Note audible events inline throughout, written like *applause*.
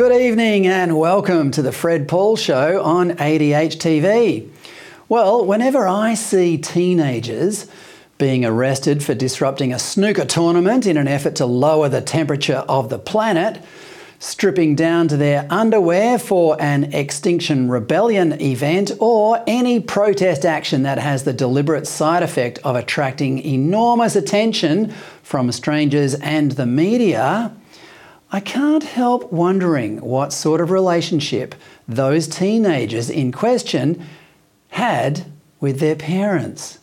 Good evening and welcome to the Fred Pawle Show on ADH TV. Well, whenever I see teenagers being arrested for disrupting a snooker tournament in an effort to lower the temperature of the planet, stripping down to their underwear for an Extinction Rebellion event, or any protest action that has the deliberate side effect of attracting enormous attention from strangers and the media, I can't help wondering what sort of relationship those teenagers in question had with their parents.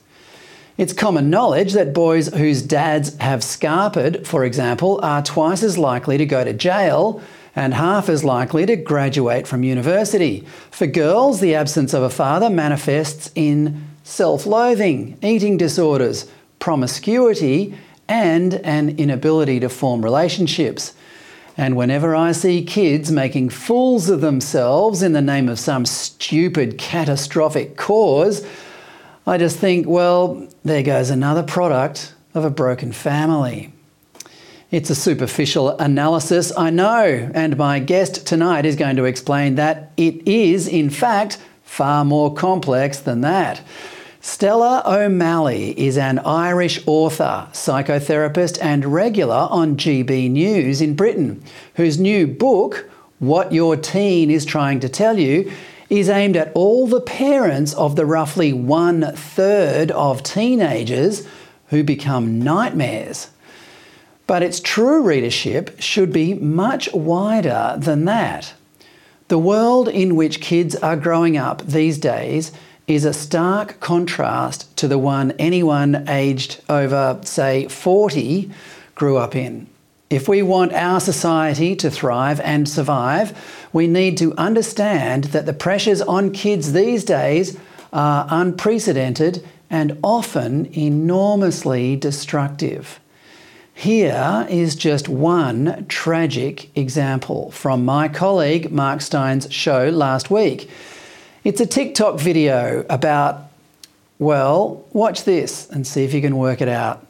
It's common knowledge that boys whose dads have scarpered, for example, are twice as likely to go to jail and half as likely to graduate from university. For girls, the absence of a father manifests in self loathing, eating disorders, promiscuity, and an inability to form relationships. And whenever I see kids making fools of themselves in the name of some stupid catastrophic cause, I just think, well, there goes another product of a broken family. It's a superficial analysis, I know, and my guest tonight is going to explain that it is, in fact, far more complex than that. Stella O'Malley is an Irish author, psychotherapist, and regular on GB News in Britain, whose new book, What Your Teen is Trying to Tell You, is aimed at all the parents of the roughly one third of teenagers who become nightmares. But its true readership should be much wider than that. The world in which kids are growing up these days is a stark contrast to the one anyone aged over, say, 40 grew up in. If we want our society to thrive and survive, we need to understand that the pressures on kids these days are unprecedented and often enormously destructive. Here is just one tragic example from my colleague Mark Steyn's show last week. It's a TikTok video about, well, watch this and see if you can work it out.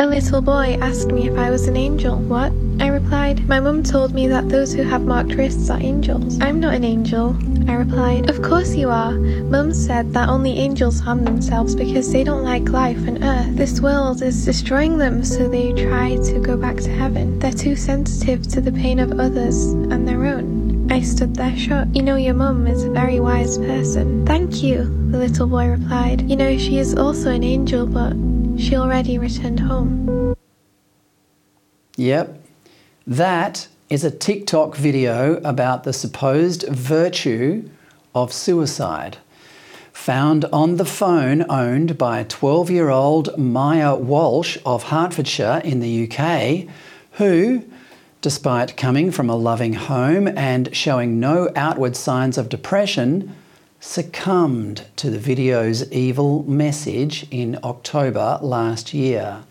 A little boy asked me if I was an angel. What? I replied. My mum told me that those who have marked wrists are angels. I'm not an angel. I replied. Of course you are. Mum said that only angels harm themselves because they don't like life and earth. This world is destroying them, so they try to go back to heaven. They're too sensitive to the pain of others and their own. I stood there shocked. You know, your mum is a very wise person. Thank you, the little boy replied. You know, she is also an angel, but she already returned home. Yep. That is a TikTok video about the supposed virtue of suicide. Found on the phone owned by 12 year old Maya Walsh of Hertfordshire in the UK, who despite coming from a loving home and showing no outward signs of depression, succumbed to the video's evil message in October last year.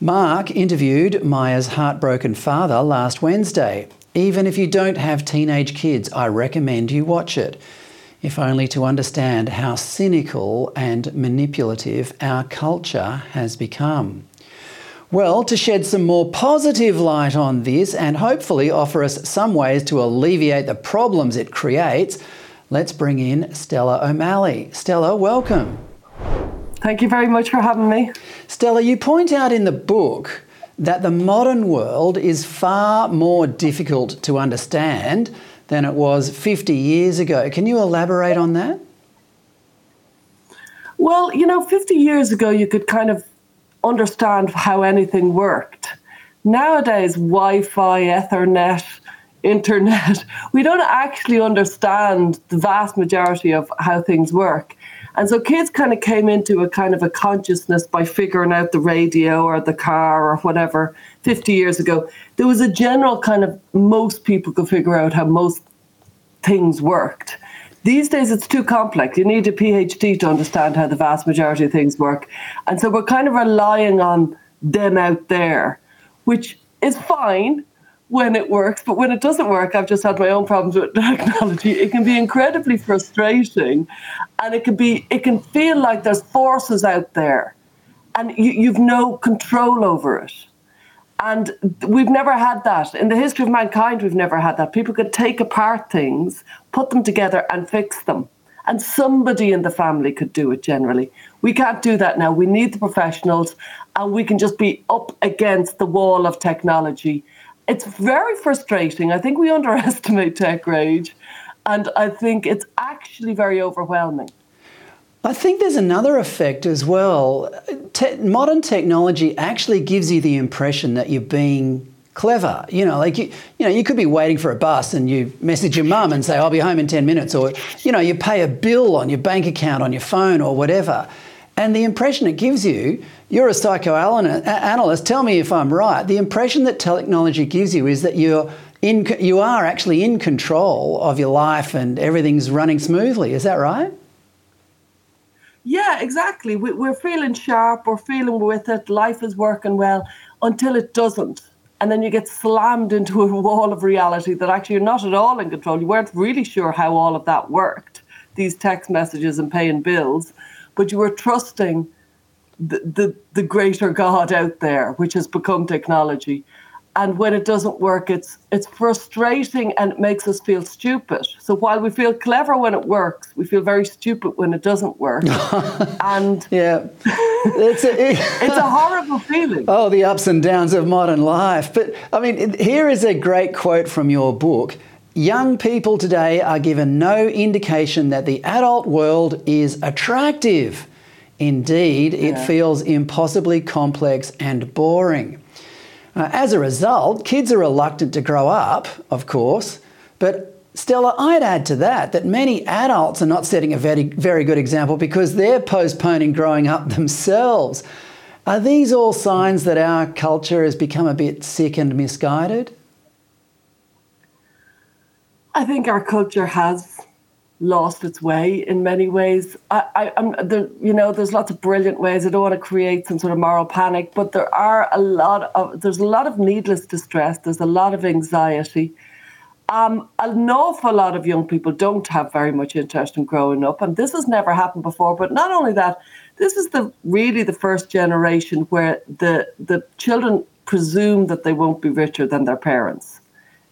Mark interviewed Maya's heartbroken father last Wednesday. Even if you don't have teenage kids, I recommend you watch it, if only to understand how cynical and manipulative our culture has become. Well, to shed some more positive light on this and hopefully offer us some ways to alleviate the problems it creates, let's bring in Stella O'Malley. Stella, welcome. Thank you very much for having me. Stella, you point out in the book that the modern world is far more difficult to understand than it was 50 years ago. Can you elaborate on that? Well, you know, 50 years ago, you could kind of understand how anything worked. Nowadays, Wi Fi, Ethernet, internet, *laughs* we don't actually understand the vast majority of how things work. And so kids kind of came into a kind of a consciousness by figuring out the radio or the car or whatever 50 years ago. There was a general kind of most people could figure out how most things worked. These days, it's too complex. You need a PhD to understand how the vast majority of things work. And so we're kind of relying on them out there, which is fine when it works, but when it doesn't work, I've just had my own problems with *laughs* technology. It can be incredibly frustrating, and it can be it can feel like there's forces out there, and you, you've no control over it. And we've never had that in the history of mankind. We've never had that. People could take apart things, put them together, and fix them. And somebody in the family could do it generally. We can't do that now. We need the professionals, and we can just be up against the wall of technology it's very frustrating. I think we *laughs* underestimate tech rage, and I think it's actually very overwhelming. I think there's another effect as well. Te- modern technology actually gives you the impression that you're being clever. You know, like you, you know, you could be waiting for a bus and you message your mum and say, "I'll be home in ten minutes," or you know, you pay a bill on your bank account on your phone or whatever. And the impression it gives you, you're a psychoanalyst, tell me if I'm right. The impression that technology gives you is that you're in, you are actually in control of your life and everything's running smoothly. Is that right? Yeah, exactly. We're feeling sharp, we're feeling with it, life is working well until it doesn't. And then you get slammed into a *laughs* wall of reality that actually you're not at all in control. You weren't really sure how all of that worked, these text messages and paying bills but you were trusting the, the, the greater God out there, which has become technology. And when it doesn't work, it's it's frustrating and it makes us feel stupid. So while we feel clever when it works, we feel very stupid when it doesn't work. *laughs* and yeah, it's a, it, *laughs* it's a horrible feeling. *laughs* Oh, the ups and downs of modern life. But I mean, here is a great quote from your book. Young people today are given no indication that the adult world is attractive. Indeed, yeah. it feels impossibly complex and boring. Uh, as a result, kids are reluctant to grow up, of course, but Stella, I'd add to that that many adults are not setting a very, very good example because they're postponing growing up *laughs* themselves. Are these all signs that our culture has become a bit sick and misguided? I think our culture has lost its way in many ways. I, I'm there, you know, there's lots of brilliant ways. I don't want to create some sort of moral panic, but there are a lot of there's a lot of needless distress. There's a lot of anxiety. Um, an awful lot of young people don't have very much interest in growing up, and this has never happened before. But not only that, this is the really the first generation where the the children presume that they won't be richer than their parents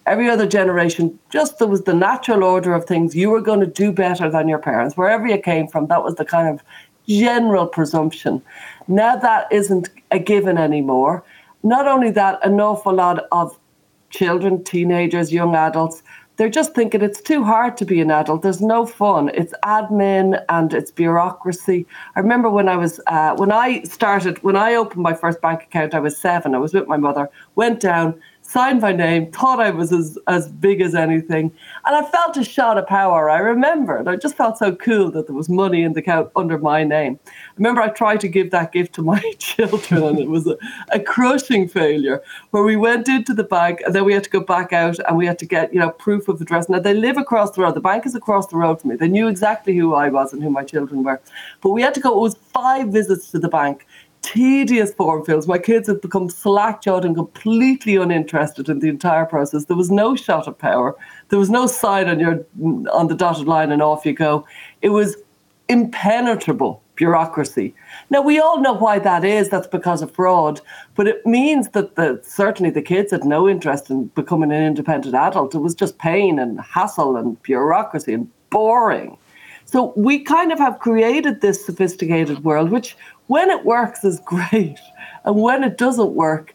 every other generation, just there was the natural order of things. You were going to do better than your parents, wherever you came from. That was the kind of general presumption. Now that isn't a given anymore. Not only that, an awful lot of children, teenagers, young adults, they're just thinking it's too hard to be an adult. There's no fun. It's admin and it's bureaucracy. I remember when I was uh, when I started when I opened my first bank account. I was seven. I was with my mother. Went down signed my name, thought I was as, as big as anything. And I felt a shot of power. I remembered. I just felt so cool that there was money in the account under my name. I remember I tried to give that gift to my *laughs* children and it was a, a crushing failure where we went into the bank and then we had to go back out and we had to get, you know, proof of address. Now they live across the road. The bank is across the road from me. They knew exactly who I was and who my children were. But we had to go, it was five visits to the bank tedious form fills. My kids had become slack jawed and completely uninterested in the entire process. There was no shot of power. There was no sign on your on the dotted line and off you go. It was impenetrable bureaucracy. Now we all know why that is. That's because of fraud. But it means that the certainly the kids had no interest in becoming an independent adult. It was just pain and hassle and bureaucracy and boring. So we kind of have created this sophisticated world, which when it works is great, and when it doesn't work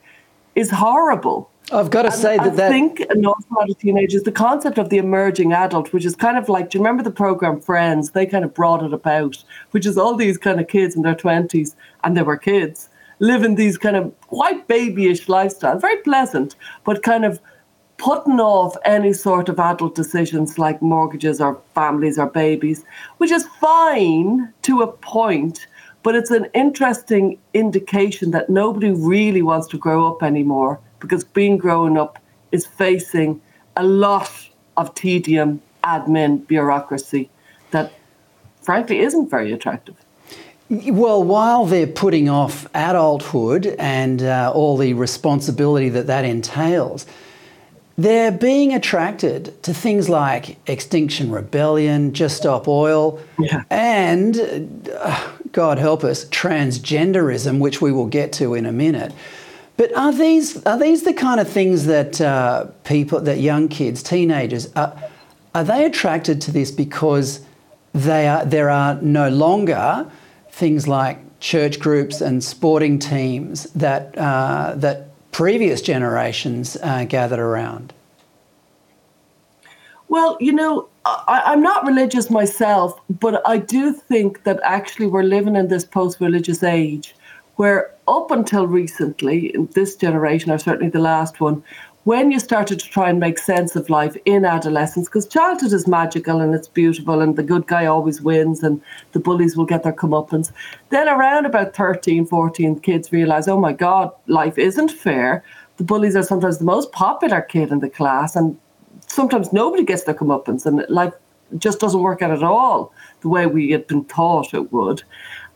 is horrible. I've got to say that I that think an awful lot of teenagers, the concept of the emerging adult, which is kind of like, do you remember the program Friends? They kind of brought it about, which is all these kind of kids in their twenties, and they were kids living these kind of quite babyish lifestyles, very pleasant, but kind of putting off any sort of adult decisions like mortgages or families or babies, which is fine to a point, but it's an interesting indication that nobody really wants to grow up anymore because being grown up is facing a lot of tedium, admin, bureaucracy that frankly isn't very attractive. Well, while they're putting off adulthood and uh, all the responsibility that that entails, they're being attracted to things like Extinction Rebellion, Just Stop Oil, Yeah. and, uh, God help us, transgenderism, which we will get to in a minute. But are these are these the kind of things that uh, people, that young kids, teenagers, are, are they attracted to this because they are there are no longer things like church groups and sporting teams that uh, that previous generations uh, gathered around? Well, you know, I, I'm not religious myself, but I do think that actually we're living in this post religious age where, up until recently, this generation, or certainly the last one, when you started to try and make sense of life in adolescence, because childhood is magical and it's beautiful and the good guy always wins and the bullies will get their comeuppance. Then around about 13, 14, kids realize, oh my God, life isn't fair. The bullies are sometimes the most popular kid in the class and sometimes nobody gets their comeuppance and life just doesn't work out at all the way we had been taught it would.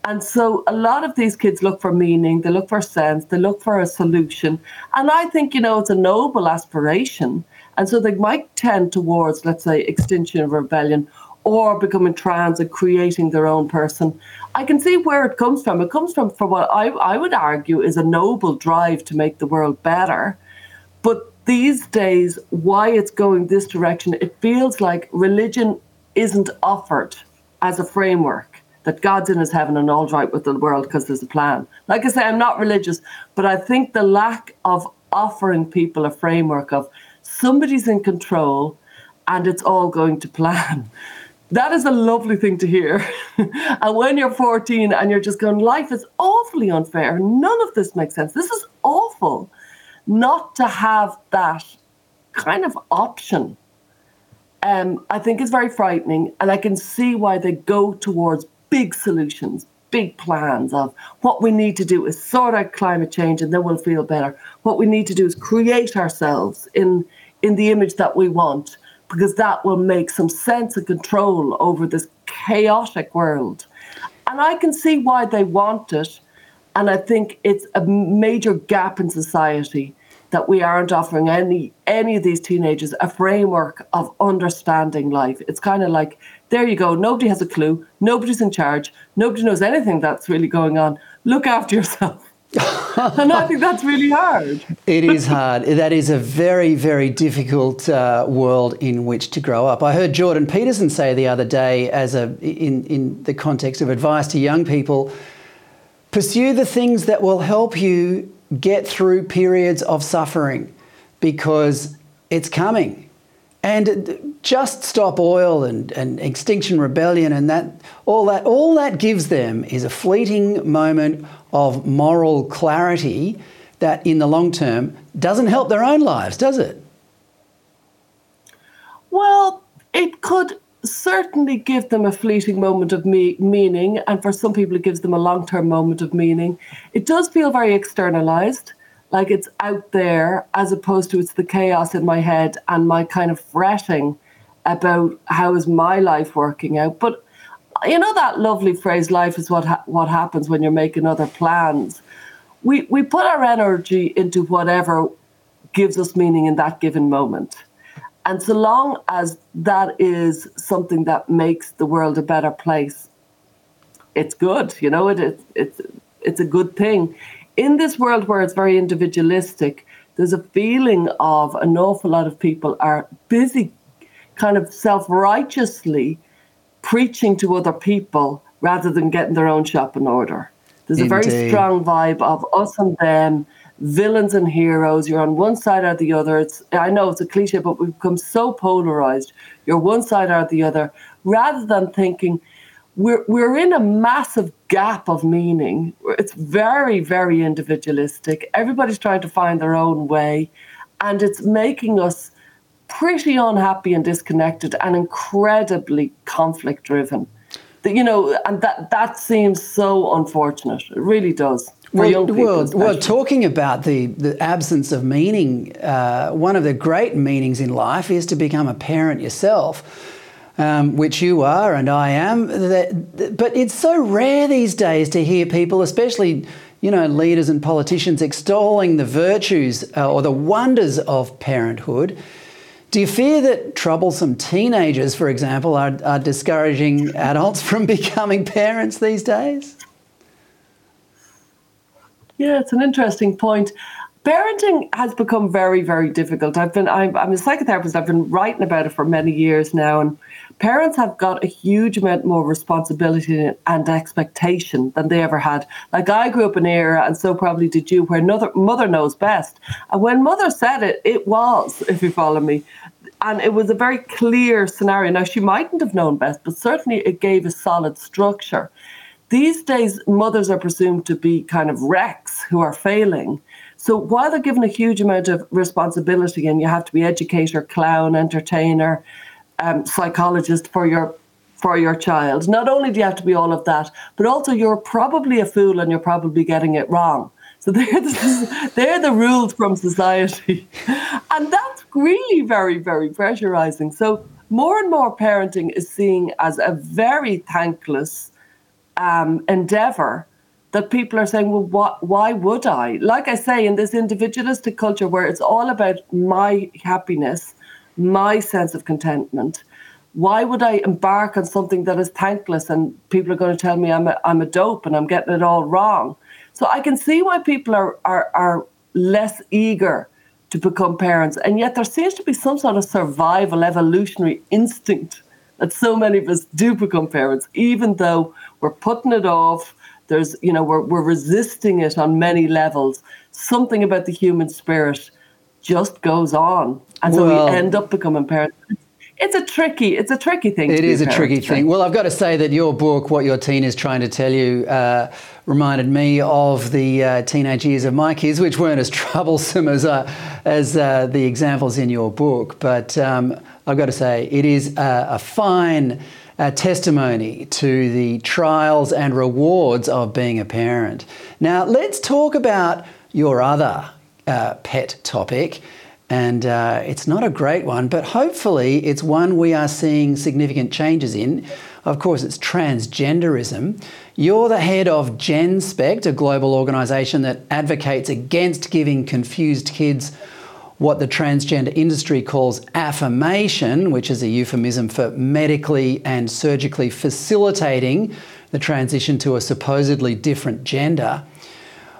And so a lot of these kids look for meaning, they look for sense, they look for a solution. And I think, you know, it's a noble aspiration. And so they might tend towards, let's say, extinction of rebellion or becoming trans and creating their own person. I can see where it comes from. It comes from, from what I, I would argue is a noble drive to make the world better. But these days, why it's going this direction, it feels like religion isn't offered as a framework that God's in his heaven and all's right with the world because there's a plan. Like I say, I'm not religious, but I think the lack of offering people a framework of somebody's in control and it's all going to plan. That is a lovely thing to hear. *laughs* and when you're 14 and you're just going, life is awfully unfair, none of this makes sense. This is awful. Not to have that kind of option um, I think is very frightening. And I can see why they go towards big solutions, big plans of what we need to do is sort out climate change and then we'll feel better. What we need to do is create ourselves in, in the image that we want, because that will make some sense of control over this chaotic world. And I can see why they want it. And I think it's a major gap in society that we aren't offering any any of these teenagers a framework of understanding life. It's kind of like there you go. Nobody has a clue. Nobody's in charge. Nobody knows anything that's really going on. Look after yourself. *laughs* and I think that's really hard. It is hard. That is a very, very difficult uh, world in which to grow up. I heard Jordan Peterson say the other day, as a in in the context of advice to young people, pursue the things that will help you get through periods of suffering, because it's coming. And just stop oil and, and extinction rebellion and that all that all that gives them is a fleeting moment of moral clarity that in the long term doesn't help their own lives, does it? Well, it could certainly give them a fleeting moment of me- meaning, and for some people, it gives them a long term moment of meaning. It does feel very externalized, like it's out there, as opposed to it's the chaos in my head and my kind of fretting about how is my life working out. But you know that lovely phrase, "Life is what ha- what happens when you're making other plans." We we put our energy into whatever gives us meaning in that given moment. And so long as that is something that makes the world a better place, it's good. You know, it, it it's it's a good thing. In this world where it's very individualistic, there's a feeling of an awful lot of people are busy, kind of self-righteously preaching to other people rather than getting their own shop in order. There's a very strong vibe of us and them, villains and heroes. You're on one side or the other. It's I know it's a cliche, but we've become so polarized. You're one side or the other, rather than thinking we're we're in a massive gap of meaning. It's very very individualistic. Everybody's trying to find their own way, and it's making us pretty unhappy and disconnected and incredibly conflict driven. You know, and that that seems so unfortunate. It really does. Well, well, well, talking about the, the absence of meaning, uh, one of the great meanings in life is to become a parent yourself um, which you are and I am. But it's so rare these days to hear people, especially you know leaders and politicians, extolling the virtues uh, or the wonders of parenthood. Do you fear that troublesome teenagers, for example, are, are discouraging adults *laughs* from becoming parents these days? Yeah, it's an interesting point. Parenting has become very very difficult. I've been I'm, I'm, a psychotherapist. I've been writing about it for many years now and parents have got a huge amount more responsibility and expectation than they ever had. Like i grew up in an era and so probably did you where another mother knows best. And when mother said it it was if you follow me. And it was a very clear scenario. Now she mightn't have known best but certainly it gave a solid structure these days mothers are presumed to be kind of wrecks who are failing so while they're given a huge amount of responsibility, and you have to be educator, clown, entertainer, um, psychologist for your for your child, not only do you have to be all of that, but also you're probably a fool and you're probably getting it wrong. So *laughs* they're the, they're the rules from society, and that's really very very pressurizing. So more and more parenting is seen as a very thankless um, endeavor that people are saying, well, what, why would I? Like I say, in this individualistic culture where it's all about my happiness, my sense of contentment, why would I embark on something that is thankless and people are going to tell me I'm a, I'm a dope and I'm getting it all wrong? So I can see why people are, are, are less eager to become parents. And yet there seems to be some sort of survival, evolutionary instinct that so many of us do become parents, even though we're putting it off there's, you know, we're, we're resisting it on many levels. Something about the human spirit just goes on. And so well, we end up becoming parents. It's a tricky, it's a tricky thing. It is a, a tricky thing. Well, I've got to say that your book, What Your Teen is Trying to Tell You, uh, reminded me of the uh, teenage years of my kids, which weren't as *laughs* troublesome as, uh, as uh, the examples in your book. But um, I've got to say, it is a, a fine uh, testimony to the trials and rewards of being a parent. Now, let's talk about your other uh, pet topic. And uh, it's not a great one, but hopefully it's one we are seeing significant changes in. Of course, it's transgenderism. You're the head of GenSpect, a global organisation that advocates against giving confused kids what the transgender industry calls affirmation, which is a euphemism for medically and surgically facilitating the transition to a supposedly different gender.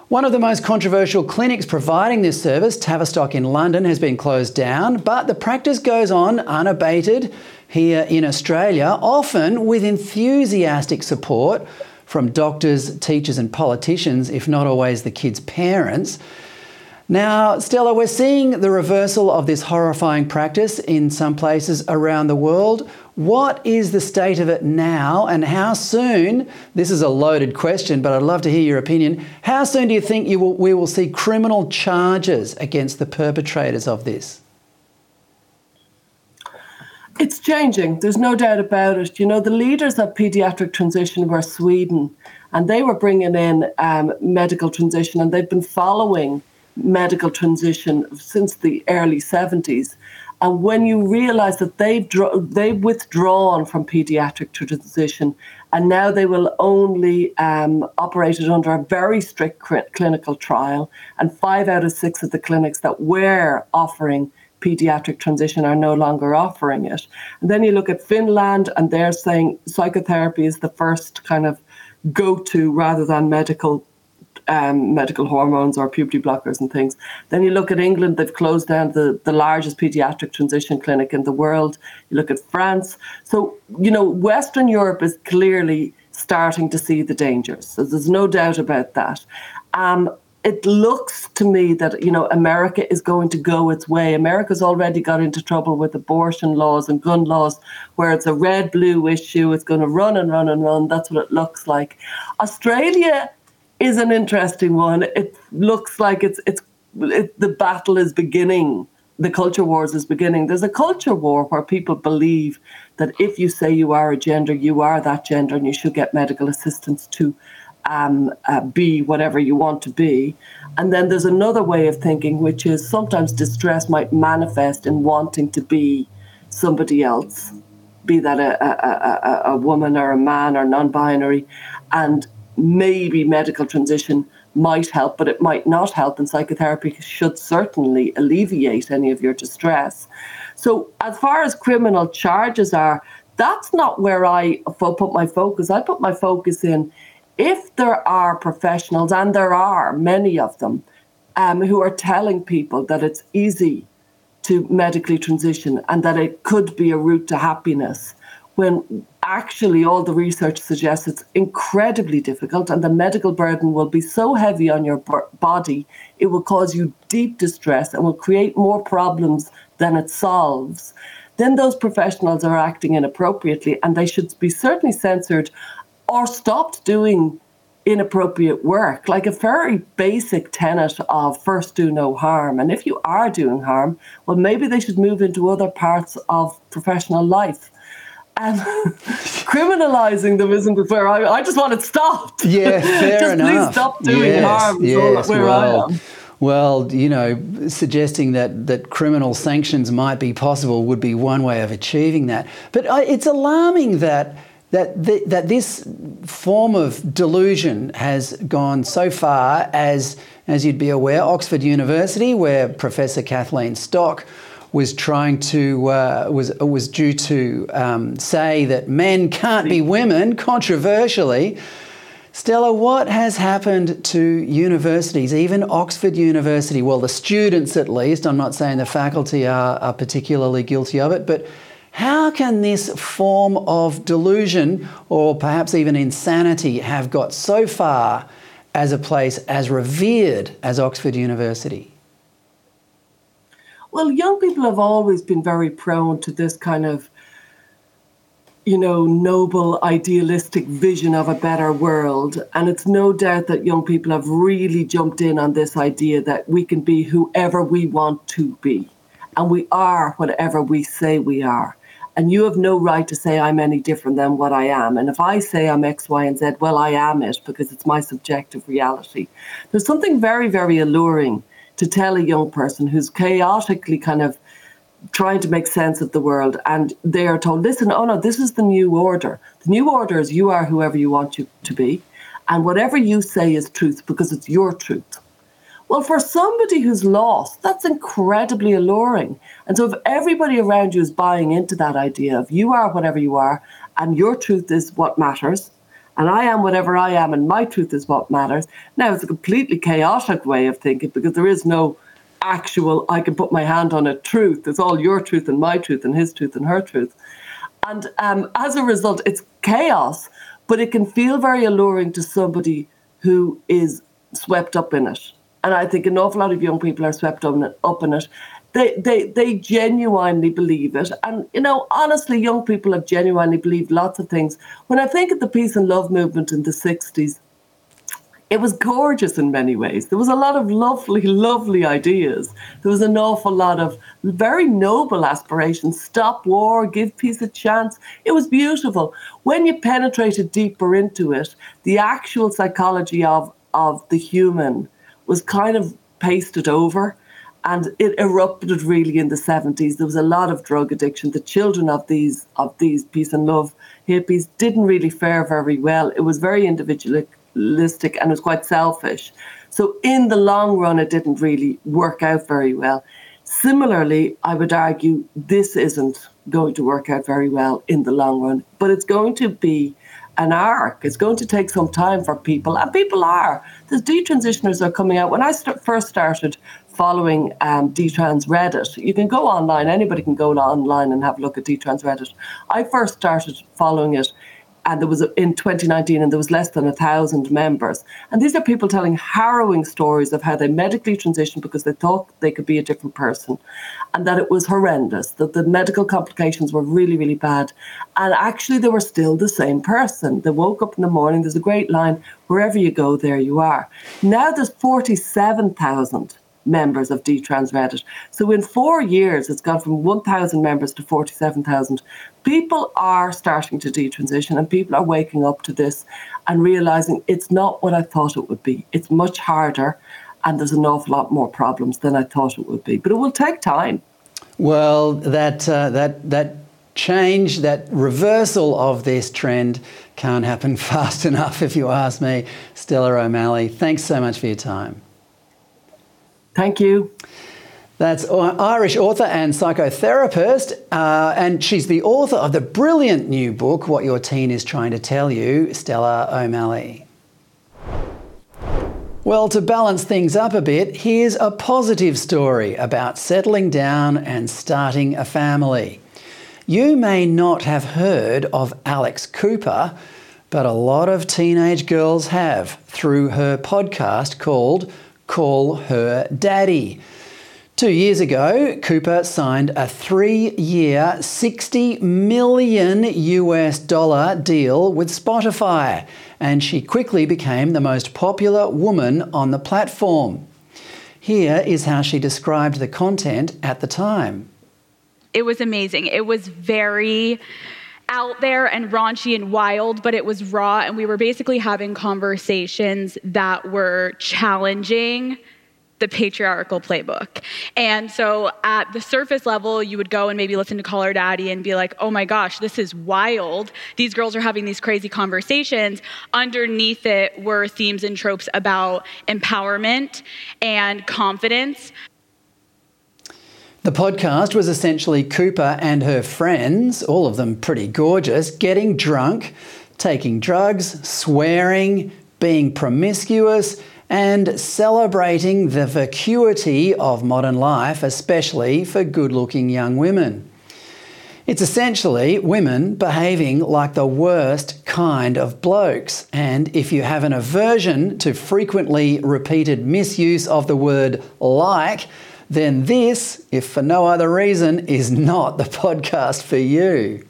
One of the most controversial clinics providing this service, Tavistock in London, has been closed down, but the practice goes on unabated here in Australia, often with enthusiastic support from doctors, teachers, and politicians, if not always the kids' parents. Now, Stella, we're seeing the reversal of this horrifying practice in some places around the world. What is the state of it now, and how soon? This is a loaded question, but I'd love to hear your opinion. How soon do you think you will, we will see criminal charges against the perpetrators of this? It's changing. There's no doubt about it. You know, the leaders of paediatric transition were Sweden, and they were bringing in um, medical transition, and they've been following medical transition since the early 70s. And when you realize that they've, they've withdrawn from pediatric transition and now they will only um, operate it under a very strict clinical trial, and five out of six of the clinics that were offering pediatric transition are no longer offering it. And then you look at Finland, and they're saying psychotherapy is the first kind of go to rather than medical um, medical hormones or puberty blockers and things. Then you look at England, they've closed down the, the largest pediatric transition clinic in the world. You look at France. So, you know, Western Europe is clearly starting to see the dangers. So there's no doubt about that. Um, it looks to me that you know America is going to go its way. America's already got into trouble with abortion laws and gun laws, where it's a red blue issue. It's going to run and run and run. That's what it looks like. Australia is an interesting one. It looks like it's it's it, the battle is beginning. The culture wars is beginning. There's a culture war where people believe that if you say you are a gender, you are that gender, and you should get medical assistance to um, uh, be whatever you want to be. And then there's another way of thinking, which is sometimes distress might manifest in wanting to be somebody else, be that a, a, a, a woman or a man or non binary. And maybe medical transition might help, but it might not help. And psychotherapy should certainly alleviate any of your distress. So, as far as criminal charges are, that's not where I put my focus. I put my focus in if there are professionals, and there are many of them, um, who are telling people that it's easy to medically transition and that it could be a route to happiness, when actually all the research suggests it's incredibly difficult and the medical burden will be so heavy on your body, it will cause you deep distress and will create more problems than it solves. Then those professionals are acting inappropriately and they should be certainly censored or stopped doing inappropriate work, like a very basic tenet of first do no harm. And if you are doing harm, well, maybe they should move into other parts of professional life. And *laughs* criminalizing them isn't where I, I just want it stopped. Yeah, *laughs* fair just enough. please stop doing yes, harm. Yes, where well, I am. Well, you know, suggesting that, that criminal sanctions might be possible would be one way of achieving that. But I, it's alarming that that, th- that this form of delusion has gone so far as, as you'd be aware, Oxford University, where Professor Kathleen Stock was trying to uh, was was due to um, say that men can't be women, controversially. Stella, what has happened to universities, even Oxford University? Well, the students at least, I'm not saying the faculty are, are particularly guilty of it, but how can this form of delusion or perhaps even insanity have got so far as a place as revered as Oxford University? Well, young people have always been very prone to this kind of, you know, noble, idealistic vision of a better world. And it's no doubt that young people have really jumped in on this idea that we can be whoever we want to be. And we are whatever we say we are. And you have no right to say I'm any different than what I am. And if I say I'm X, Y, and Z, well, I am it because it's my subjective reality. There's something very, very alluring to tell a young person who's chaotically kind of trying to make sense of the world and they are told, listen, oh no, this is the new order. The new order is you are whoever you want you to be. And whatever you say is truth because it's your truth. Well, for somebody who's lost, that's incredibly alluring. And so, if everybody around you is buying into that idea of you are whatever you are, and your truth is what matters, and I am whatever I am, and my truth is what matters, now it's a completely chaotic way of thinking because there is no actual, I can put my hand on a truth. It's all your truth and my truth, and his truth and her truth. And um, as a result, it's chaos, but it can feel very alluring to somebody who is swept up in it and I think an awful lot of young people are swept up in it. They, they, they genuinely believe it. And, you know, honestly, young people have genuinely believed lots of things. When I think of the peace and love movement in the 60s, it was gorgeous in many ways. There was a lot of lovely, *laughs* lovely ideas. There was an awful lot of very noble aspirations. Stop war, give peace a chance. It was beautiful. When you penetrated deeper into it, the actual psychology of, of the human was kind of pasted over and it erupted really in the 70s there was a lot of drug addiction the children of these of these peace and love hippies didn't really fare very well it was very individualistic and it was quite selfish so in the long run it didn't really work out very well similarly i would argue this isn't going to work out very well in the long run but it's going to be an arc. It's going to take some time for people, and people are. The detransitioners are coming out. When I st- first started following um, Detrans Reddit, you can go online, anybody can go online and have a look at Detrans Reddit. I first started following it and there was a, in 2019 and there was less than a thousand members. And these are people telling harrowing stories of how they medically transitioned because they thought they could be a different person and that it was horrendous that the medical complications were really really bad. And actually they were still the same person. They woke up in the morning there's a great line wherever you go there you are. Now there's 47,000 members of Detrans Reddit. So in four years, it's gone from 1,000 members to 47,000. People are starting to detransition and people are waking up to this and realizing it's not what I thought it would be. It's much harder and there's an awful lot more problems than I thought it would be. But it will take time. Well, that, uh, that, that change, that reversal of this trend can't happen *laughs* fast enough, if you ask me. Stella O'Malley, thanks so much for your time. Thank you. That's Irish author and psychotherapist, uh, and she's the author of the brilliant new book, What Your Teen is Trying to Tell You, Stella O'Malley. Well, to balance things up a bit, here's a positive story about settling down and starting a family. You may not have heard of Alex Cooper, but a lot of teenage girls have through her podcast called Call Her Daddy. Two years ago, Cooper signed a three year, 60 million US dollar deal with Spotify, and she quickly became the most popular woman on the platform. Here is how she described the content at the time. It was amazing. It was very out there and raunchy and wild, but it was raw, and we were basically having conversations that were challenging the patriarchal playbook. And so at the surface level, you would go and maybe listen to Call Her Daddy and be like, oh my gosh, this is wild. These girls are having these crazy conversations. Underneath it were themes and tropes about empowerment and confidence. The podcast was essentially Cooper and her friends, all of them pretty gorgeous, getting drunk, taking drugs, swearing, being promiscuous, and celebrating the vacuity of modern life, especially for good looking young women. It's essentially women behaving like the worst kind of blokes. And if you have an aversion to frequently repeated misuse of the word like, then this, if for no other reason, is not the podcast for you.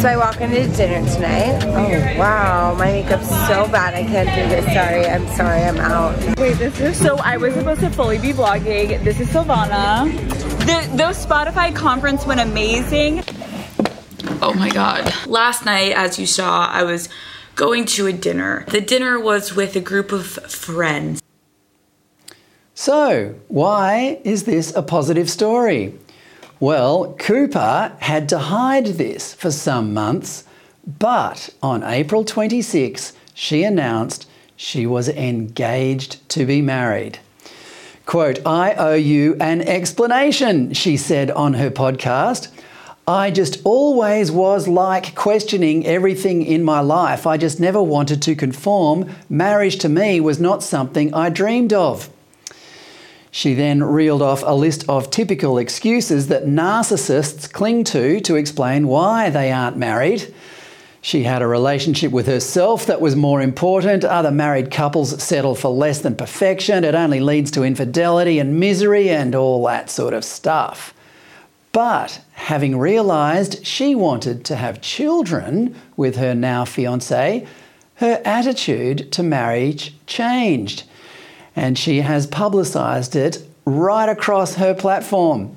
So I walk into dinner tonight. Oh wow, my makeup's so bad. I can't do this. Sorry, I'm sorry. I'm out. Wait, this is so. I was supposed to fully be vlogging. This is Silvana. The, the Spotify conference went amazing. Oh my god. Last night, as you saw, I was going to a dinner. The dinner was with a group of friends. So, why is this a positive story? Well, Cooper had to hide this for some months, but on April 26, she announced she was engaged to be married. Quote, I owe you an explanation, she said on her podcast. I just always was like questioning everything in my life. I just never wanted to conform. Marriage to me was not something I dreamed of. She then reeled off a list of typical excuses that narcissists cling to to explain why they aren't married. She had a relationship with herself that was more important. Other married couples settle for less than perfection. It only leads to infidelity and misery and all that sort of stuff. But having realised she wanted to have children with her now fiance, her attitude to marriage changed and she has publicised it right across her platform.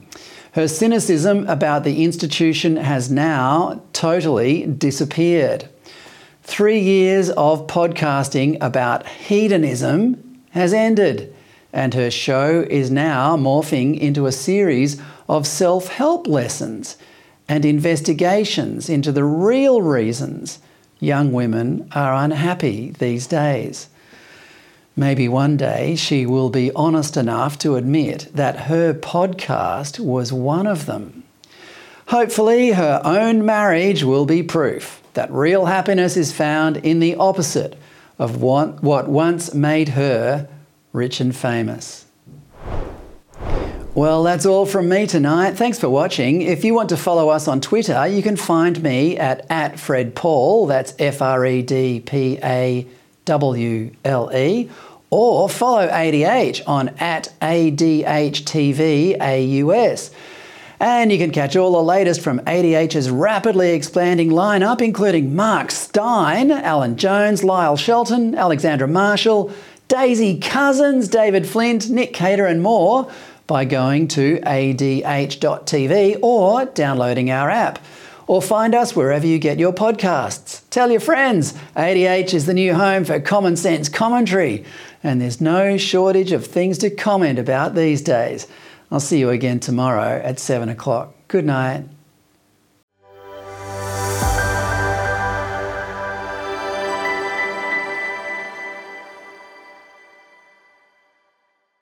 Her cynicism about the institution has now totally disappeared. Three years of podcasting about hedonism has ended, and her show is now morphing into a series of self help lessons and investigations into the real reasons young women are unhappy these days. Maybe one day she will be honest enough to admit that her podcast was one of them. Hopefully, her own marriage will be proof that real happiness is found in the opposite of what, what once made her rich and famous. Well, that's all from me tonight. Thanks for watching. If you want to follow us on Twitter, you can find me at, at Fred Pawle, that's F R E D P A W L E, or follow ADH on at ADHTV And you can catch all the latest from ADH's rapidly expanding lineup, including Mark Steyn, Alan Jones, Lyle Shelton, Alexandra Marshall, Daisy Cousens, David Flint, Nick Cater, and more by going to adh.tv or downloading our app. Or find us wherever you get your podcasts. Tell your friends. ADH is the new home for common sense commentary, and there's no shortage of things to comment about these days. I'll see you again tomorrow at 7 o'clock. Good night.